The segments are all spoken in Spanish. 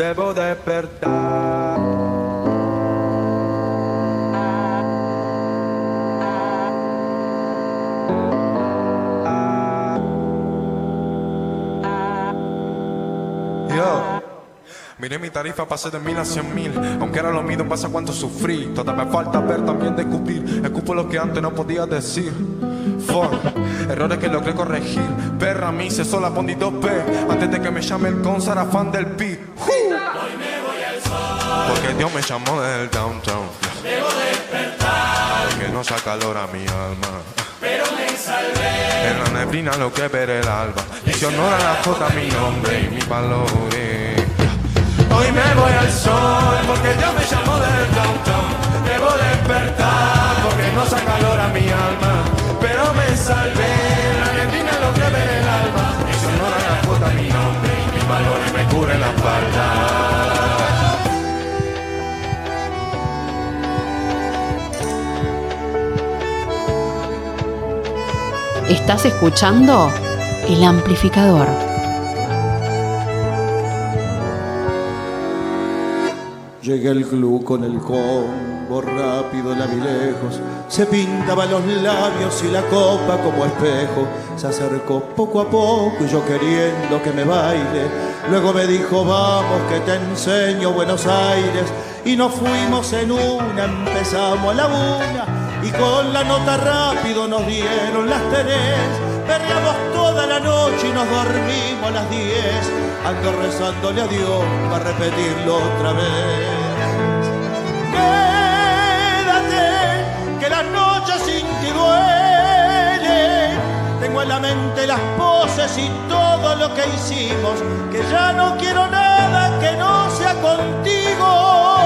debo despertar. Yo. Miré mi tarifa, pasé de mil a cien mil. Aunque era lo mismo, pasa cuánto sufrí. Todavía me falta ver también descubrir. Escupo lo que antes no podía decir. Fuck, errores que logré corregir. Perra, me hice sola, pondí 2P. Antes de que me llame el con, era fan del pi. Dios me llamó del downtown. Debo despertar. Porque no saca calor a mi alma. Pero me salvé. En la neblina lo que ver el alba. Y si honor a la jota mi nombre y mi valores. Hoy me voy al sol porque Dios me llamó del downtown. Debo despertar porque no saca calor a mi alma. Pero me salvé. En la neblina lo que ver el alba. Y si honor a la jota mi nombre y mi valores me cubren la Estás escuchando El Amplificador. Llegué al club con el combo rápido, la vi lejos. Se pintaba los labios y la copa como espejo. Se acercó poco a poco y yo queriendo que me baile. Luego me dijo, vamos que te enseño Buenos Aires. Y nos fuimos en una, empezamos a la una. Y con la nota rápido nos dieron las tres. Perreamos toda la noche y nos dormimos a las diez. Ando rezándole a Dios para repetirlo otra vez. Quédate, que las noches sin ti duelen. Tengo en la mente las poses y todo lo que hicimos. Que ya no quiero nada que no sea contigo.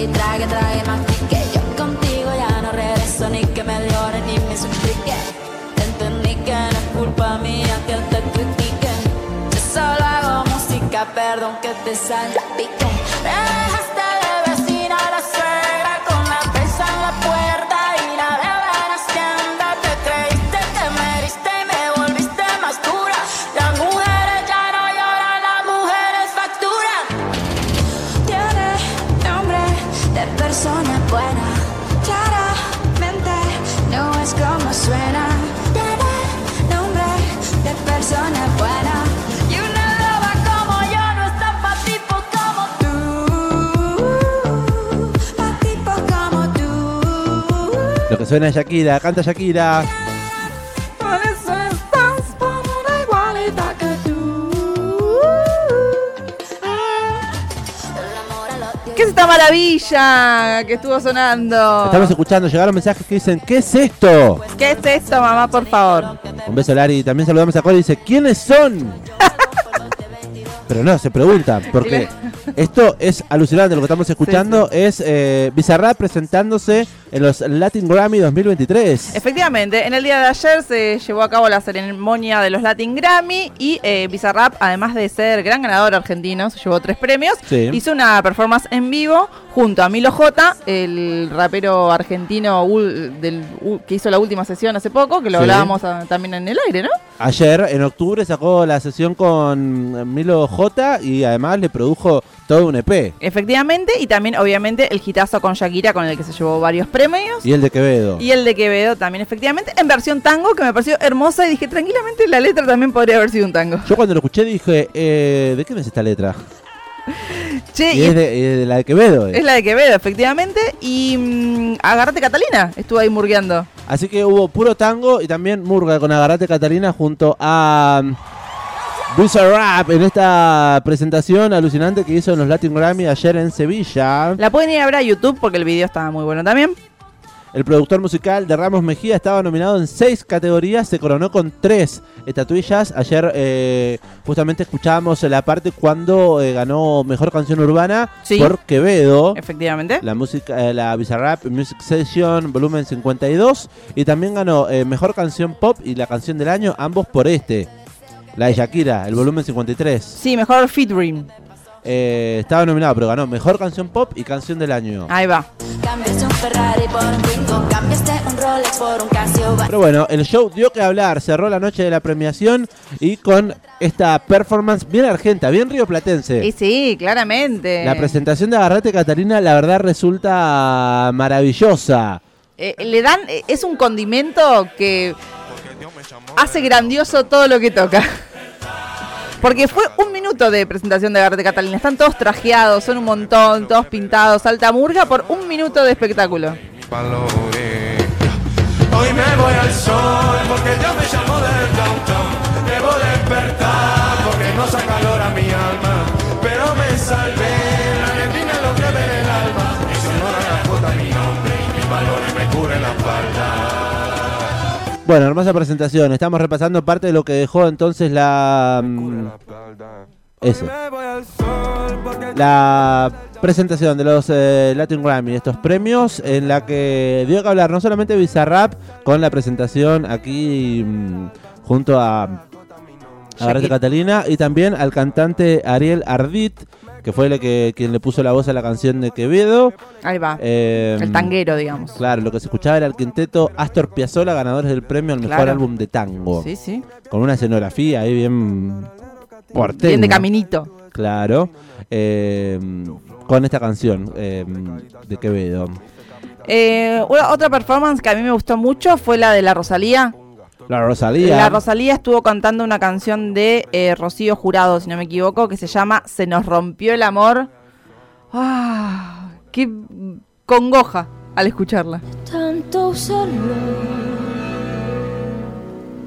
Fricche, matiche, draghe, draghe, matiche Yo contigo ya no regreso ni que me llore ni me suplique. Entendí que no es culpa mía que te critiquen. Yo solo hago música, perdón que te salpique suena Shakira, canta Shakira. Por eso estás por una igualita que tú. ¿Qué es esta maravilla que estuvo sonando? Estamos escuchando, llegaron mensajes que dicen, ¿qué es esto? ¿Qué es esto, mamá, por favor? Un beso Lari, también saludamos a Cole y dice, ¿quiénes son? Pero no, se preguntan, porque esto es alucinante, lo que estamos escuchando es eh, Bizarrap presentándose en los Latin Grammy 2023. Efectivamente, en el día de ayer se llevó a cabo la ceremonia de los Latin Grammy y eh, Bizarrap, además de ser gran ganador argentino, se llevó tres premios, Sí. hizo una performance en vivo junto a Milo J, el rapero argentino del, que hizo la última sesión hace poco, que lo hablábamos ah, también en el aire, ¿no? Ayer, en octubre, sacó la sesión con Milo J y además le produjo todo un EP. Efectivamente, y también obviamente el hitazo con Shakira, con el que se llevó varios premios. Y el de Quevedo. Y el de Quevedo también, efectivamente, en versión tango, que me pareció hermosa y dije, tranquilamente la letra también podría haber sido un tango. Yo cuando lo escuché dije, eh, ¿de quién es esta letra? Che, Y es de, y de la de Quevedo. eh. es la de Quevedo, efectivamente. Y mm, Agárrate Catalina, estuvo ahí murgueando. Así que hubo puro tango y también Murga con Agarrate Catalina junto a... Bizarrap en esta presentación alucinante que hizo en los Latin Grammy ayer en Sevilla. La pueden ir a ver a YouTube porque el video estaba muy bueno también. El productor musical de Ramos Mejía estaba nominado en seis categorías, se coronó con tres estatuillas. Ayer eh, justamente escuchábamos la parte cuando eh, ganó Mejor Canción Urbana Sí. por Quevedo. Efectivamente. La música, eh, la Bizarrap Music Session volumen 52 y también ganó eh, Mejor Canción Pop y la Canción del Año, ambos por este. La de Shakira, el volumen 53. Sí, mejor. Eh, estaba nominado, pero ganó Mejor Canción Pop y Canción del Año. Ahí va. Cambiaste un Ferrari por un Twingo, cambiaste un Rolex por un Casio. Pero bueno, el show dio que hablar, cerró la noche de la premiación y con esta performance bien argenta, bien rioplatense. Y sí, claramente. La presentación de Agarrate Catalina, la verdad, resulta maravillosa. Eh, le dan, eh, es un condimento que hace grandioso todo lo que toca. Porque fue un minuto de presentación de Garde Catalina. Están todos trajeados, son un montón, todos pintados, alta murga por un minuto de espectáculo. Hoy me voy al sol porque yo me llamo del downtown. Debo despertar porque no saca mi alma. Bueno, hermosa presentación. Estamos repasando parte de lo que dejó entonces la. mm, Eso. La presentación de los eh, Latin Grammy, estos premios, en la que dio que hablar no solamente Bizarrap con la presentación aquí mm, junto a Shakira. Catalina y también al cantante Ariel Ardit, que fue el que, quien le puso la voz a la canción de Quevedo. Ahí va. Eh, El tanguero, digamos. Claro, lo que se escuchaba era el quinteto Astor Piazzolla, ganadores del premio al mejor Claro. álbum de tango. Sí, sí. Con una escenografía ahí bien porteña. Bien de caminito. Claro. eh, con esta canción eh, de Quevedo. Eh, otra performance que a mí me gustó mucho fue la de la Rosalía. La Rosalía. La Rosalía estuvo cantando una canción de eh, Rocío Jurado, si no me equivoco, que se llama Se nos rompió el amor. ¡Ah! ¡Qué congoja al escucharla! tanto usarlo,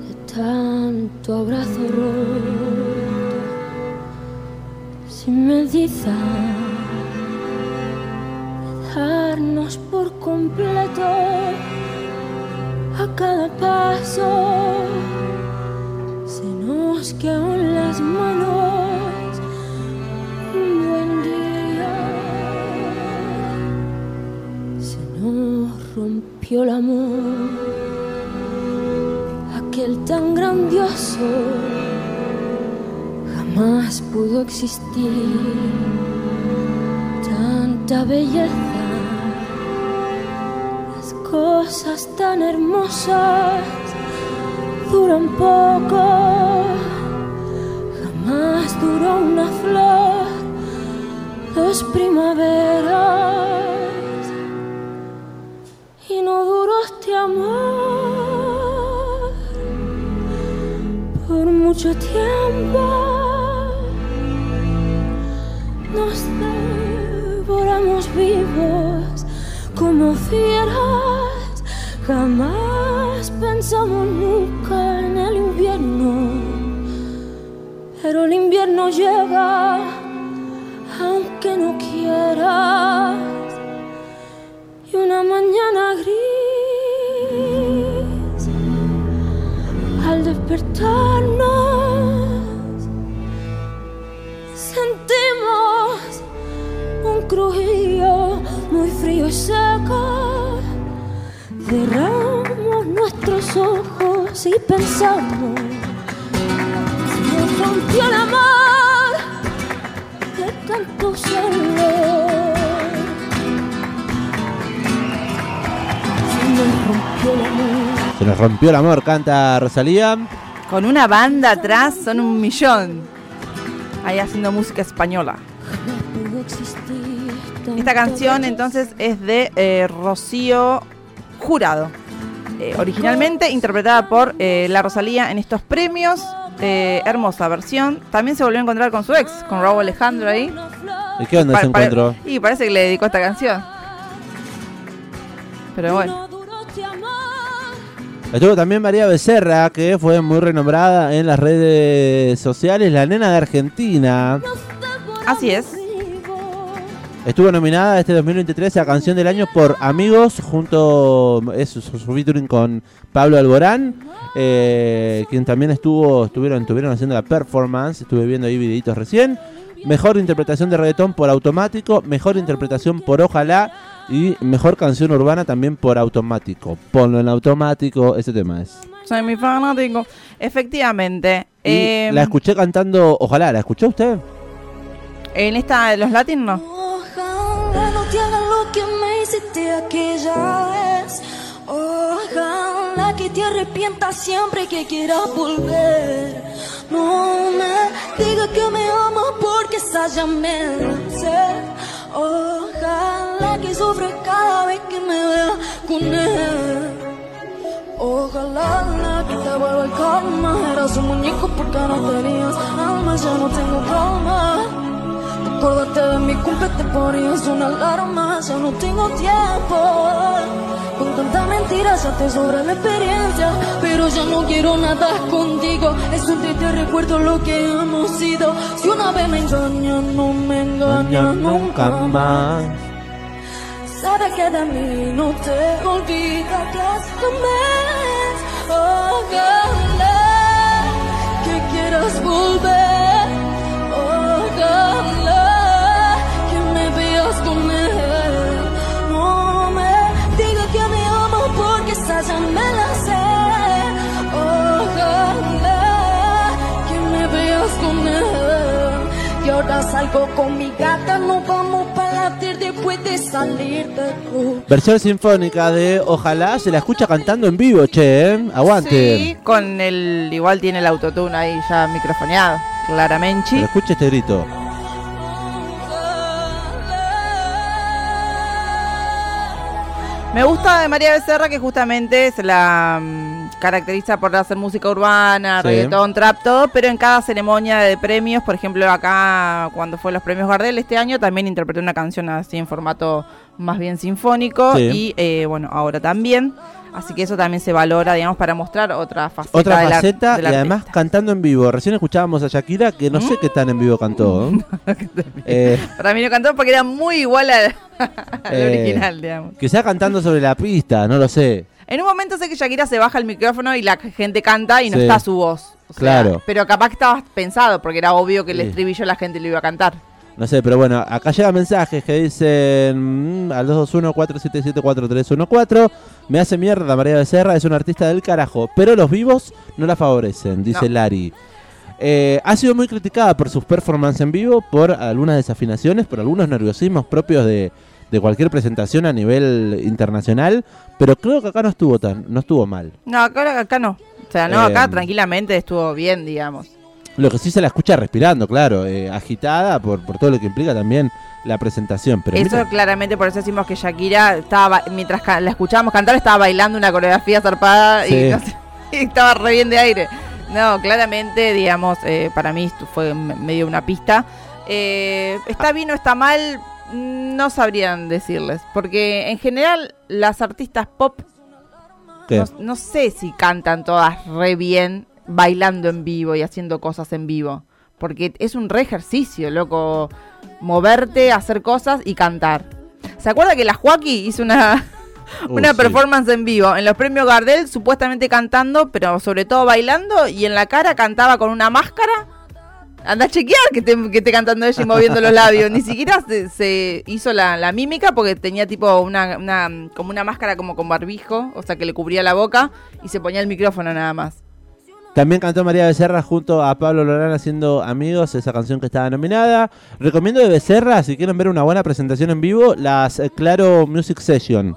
de tanto abrazo roto, sin de darnos por completo a cada paso, se nos quedó en las manos. Un buen día se nos rompió el amor, aquel tan grandioso jamás pudo existir, tanta belleza, cosas tan hermosas duran poco, jamás duró una flor, dos primaveras y no duró este amor por mucho tiempo. Jamás pensamos nunca en el invierno, pero el invierno llega aunque no quieras. Y una mañana gris al despertarnos sentimos un crujillo muy frío y seco ojos y pensamos nos rompió el amor de tanto usarlo se nos rompió el amor Se nos rompió el amor, canta Rosalía. Con una banda atrás son un millón. Ahí haciendo música española. Esta canción entonces es de eh, Rocío Jurado. Eh, originalmente interpretada por eh, La Rosalía en estos premios. Eh, hermosa versión. También se volvió a encontrar con su ex, con Raúl Alejandro ahí. ¿Y qué onda Pa- ese encuentro? y parece que le dedicó esta canción. Pero bueno. Estuvo también María Becerra, que fue muy renombrada en las redes sociales, la nena de Argentina. Así es. Estuvo nominada este 2023 a Canción del Año por Amigos, junto es su, su featuring con Pablo Alborán, eh, quien también estuvo, estuvieron, estuvieron haciendo la performance, estuve viendo ahí videitos recién. Mejor interpretación de reggaetón por automático, mejor interpretación por ojalá y mejor canción urbana también por automático. Ponlo en automático, ese tema es. Soy mi fanático. Efectivamente. Y eh, la escuché cantando Ojalá, ¿la escuchó usted? en esta de los latinos no. Hagan lo que me hiciste aquella vez. Ojalá que te arrepientas siempre que quieras volver. No me digas que me amas porque esa ya me la sé. Ojalá que sufra cada vez que me vea con él. Ojalá que te vuelva el calma. Eras un muñeco porque no tenías alma. Ya no tengo calma. Acordarte de mi cumple te ponías una alarma, ya no tengo tiempo. Con tanta mentira ya te sobra la experiencia, pero ya no quiero nada contigo. Es un triste recuerdo lo que hemos sido. Si una vez me engaña, no me engaña nunca más. Sabe que de mí no te olvidas jamás. Ojalá que quieras volver. Ahora salgo con mi gata, nos vamos para la tierra después de salir de club. Versión sinfónica de Ojalá, se la escucha cantando en vivo, che, ¿eh? Aguante. Sí, con el. Igual tiene el autotune ahí ya microfoneado. Claramente. Pero escuche este grito. Me gusta de María Becerra que justamente se la mm, caracteriza por hacer música urbana, Sí. reggaetón, trap, todo, pero en cada ceremonia de premios, por ejemplo acá cuando fue los premios Gardel este año, también interpretó una canción así en formato más bien sinfónico Sí. y eh, bueno, ahora también. Así que eso también se valora, digamos, para mostrar otra faceta. Otra faceta y además artista. cantando en vivo. Recién escuchábamos a Shakira, que no sé qué tan en vivo cantó. ¿eh? Eh, Para mí no cantó porque era muy igual al, al Eh, original, digamos. quizá cantando sobre la pista, no lo sé. En un momento sé que Shakira se baja el micrófono y la gente canta y no Sí. está su voz. O sea, Claro. Pero capaz que estaba pensado porque era obvio que el Sí. estribillo la gente lo iba a cantar. No sé, pero bueno, acá llegan mensajes que dicen mm, al 221-477-4314. Me hace mierda María Becerra, es una artista del carajo, pero los vivos no la favorecen, dice No. Lari. Eh, ha sido muy criticada por sus performances en vivo, por algunas desafinaciones, por algunos nerviosismos propios de, de cualquier presentación a nivel internacional, pero creo que acá no estuvo tan, no estuvo mal. No, acá, acá no. O sea, no, acá Eh, tranquilamente estuvo bien, digamos. Lo que sí se la escucha respirando, claro, eh, agitada por, por todo lo que implica también la presentación. Pero eso mira- claramente, por eso decimos que Shakira estaba, ba- mientras la escuchábamos cantar, estaba bailando una coreografía zarpada Sí. y, no sé, y estaba re bien de aire. No, claramente, digamos, eh, para mí fue medio una pista. Eh, ¿Está bien o está mal? No sabrían decirles. Porque en general, las artistas pop, no, no sé si cantan todas re bien bailando en vivo y haciendo cosas en vivo. Porque es un re ejercicio, loco. Moverte, hacer cosas y cantar. ¿Se acuerda que la Joaquí hizo una, Uh, una sí. performance en vivo en los premios Gardel, supuestamente cantando, pero sobre todo bailando, y en la cara cantaba con una máscara? Anda a chequear que esté que esté cantando ella y moviendo los labios. Ni siquiera se, hizo la, la mímica porque tenía tipo una, una como una máscara como con barbijo, o sea que le cubría la boca y se ponía el micrófono nada más. También cantó María Becerra junto a Pablo Lorán haciendo Amigos, esa canción que estaba nominada. Recomiendo de Becerra, si quieren ver una buena presentación en vivo, las Claro Music Session.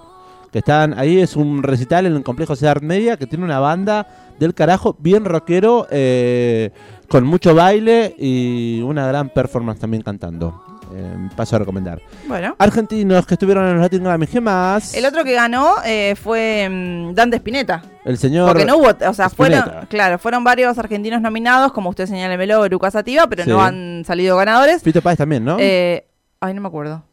Que están ahí, es un recital en el complejo Cedar Media que tiene una banda del carajo, bien rockero, eh, con mucho baile y una gran performance también cantando. Eh, paso a recomendar. Bueno. Argentinos que estuvieron en los Latin Grammy, ¿qué más? El otro que ganó eh, fue mm, Dante Spinetta. El señor. Porque no hubo, o sea, fueron, claro, fueron varios argentinos nominados, como usted señala Melo, Eruca Sativa, pero Sí. no han salido ganadores. Fito Páez también, ¿no? Eh, ay, no me acuerdo.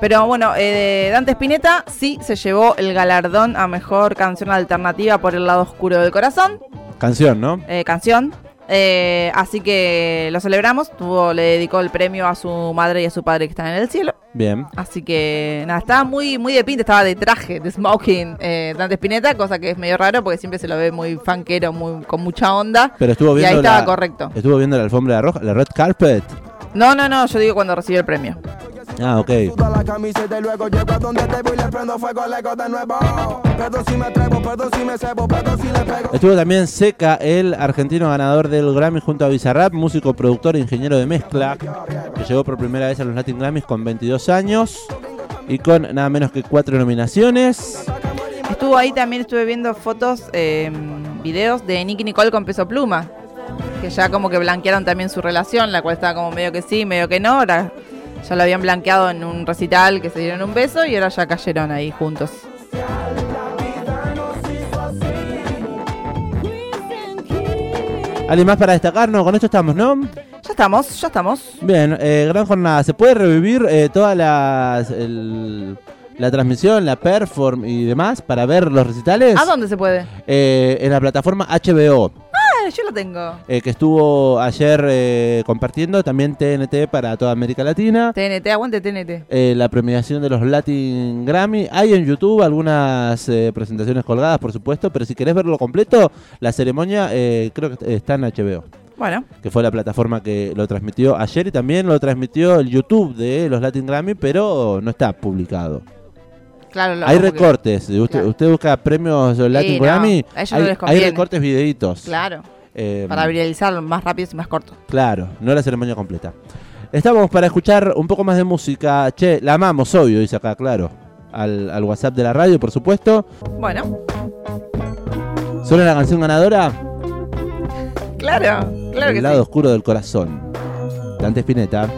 Pero bueno, eh, Dante Spinetta sí se llevó el galardón a mejor canción alternativa por el lado oscuro del corazón. Canción, ¿no? eh, canción. Eh, así que lo celebramos. Tuvo, le dedicó el premio a su madre y a su padre que están en el cielo. Bien. Así que nada, estaba muy, muy de pinta, estaba de traje, de smoking, eh, Dante Spinetta, cosa que es medio raro porque siempre se lo ve muy fanquero, muy, con mucha onda. Pero estuvo y viendo ahí estaba la- correcto. Estuvo viendo la alfombra roja, la red carpet. No, no, no, yo digo cuando recibió el premio. Ah, ok. Suda la camiseta y luego llego a donde te voy y le prendo fuego, le de nuevo. Perdón si me atrevo, perdón si me cebo, perdón si le pego. Estuvo también Seca, el argentino ganador del Grammy junto a Bizarrap, músico, productor e ingeniero de mezcla, que llegó por primera vez a los Latin Grammys con 22 años y con nada menos que cuatro nominaciones. Estuvo ahí también, estuve viendo fotos, eh, videos de Nicky Nicole con Peso Pluma. Que ya como que blanquearon también su relación, la cual estaba como medio que sí, medio que no. Ahora ya lo habían blanqueado en un recital que se dieron un beso y ahora ya cayeron ahí juntos. ¿Alguien más para destacarnos? Con esto estamos, ¿no? Ya estamos, ya estamos. Bien, eh, gran jornada. ¿Se puede revivir eh, toda el- la transmisión, la perform y demás para ver los recitales? ¿A dónde se puede? Eh, en la plataforma HBO. Ah, yo lo tengo. eh, que estuvo ayer eh, compartiendo también TNT para toda América Latina. TNT, aguante TNT. eh, la premiación de los Latin Grammy. Hay en YouTube algunas presentaciones colgadas, por supuesto, pero si querés verlo completo, la ceremonia creo que está en HBO, Bueno, que fue la plataforma que lo transmitió ayer y también lo transmitió el YouTube de los Latin Grammy, pero no está publicado. Claro. lo- hay como que- recortes, usted, claro. usted busca premios Latin no, Grammy, no hay, hay recortes videitos. Claro, Eh, para viralizar más rápido y más corto. Claro, no la ceremonia completa. Estamos para escuchar un poco más de música. Che, la amamos, obvio, dice acá, claro. Al, al WhatsApp de la radio, por supuesto. Bueno, ¿Suena la canción ganadora? claro, claro El que lado sí. oscuro del corazón. Dante Spinetta.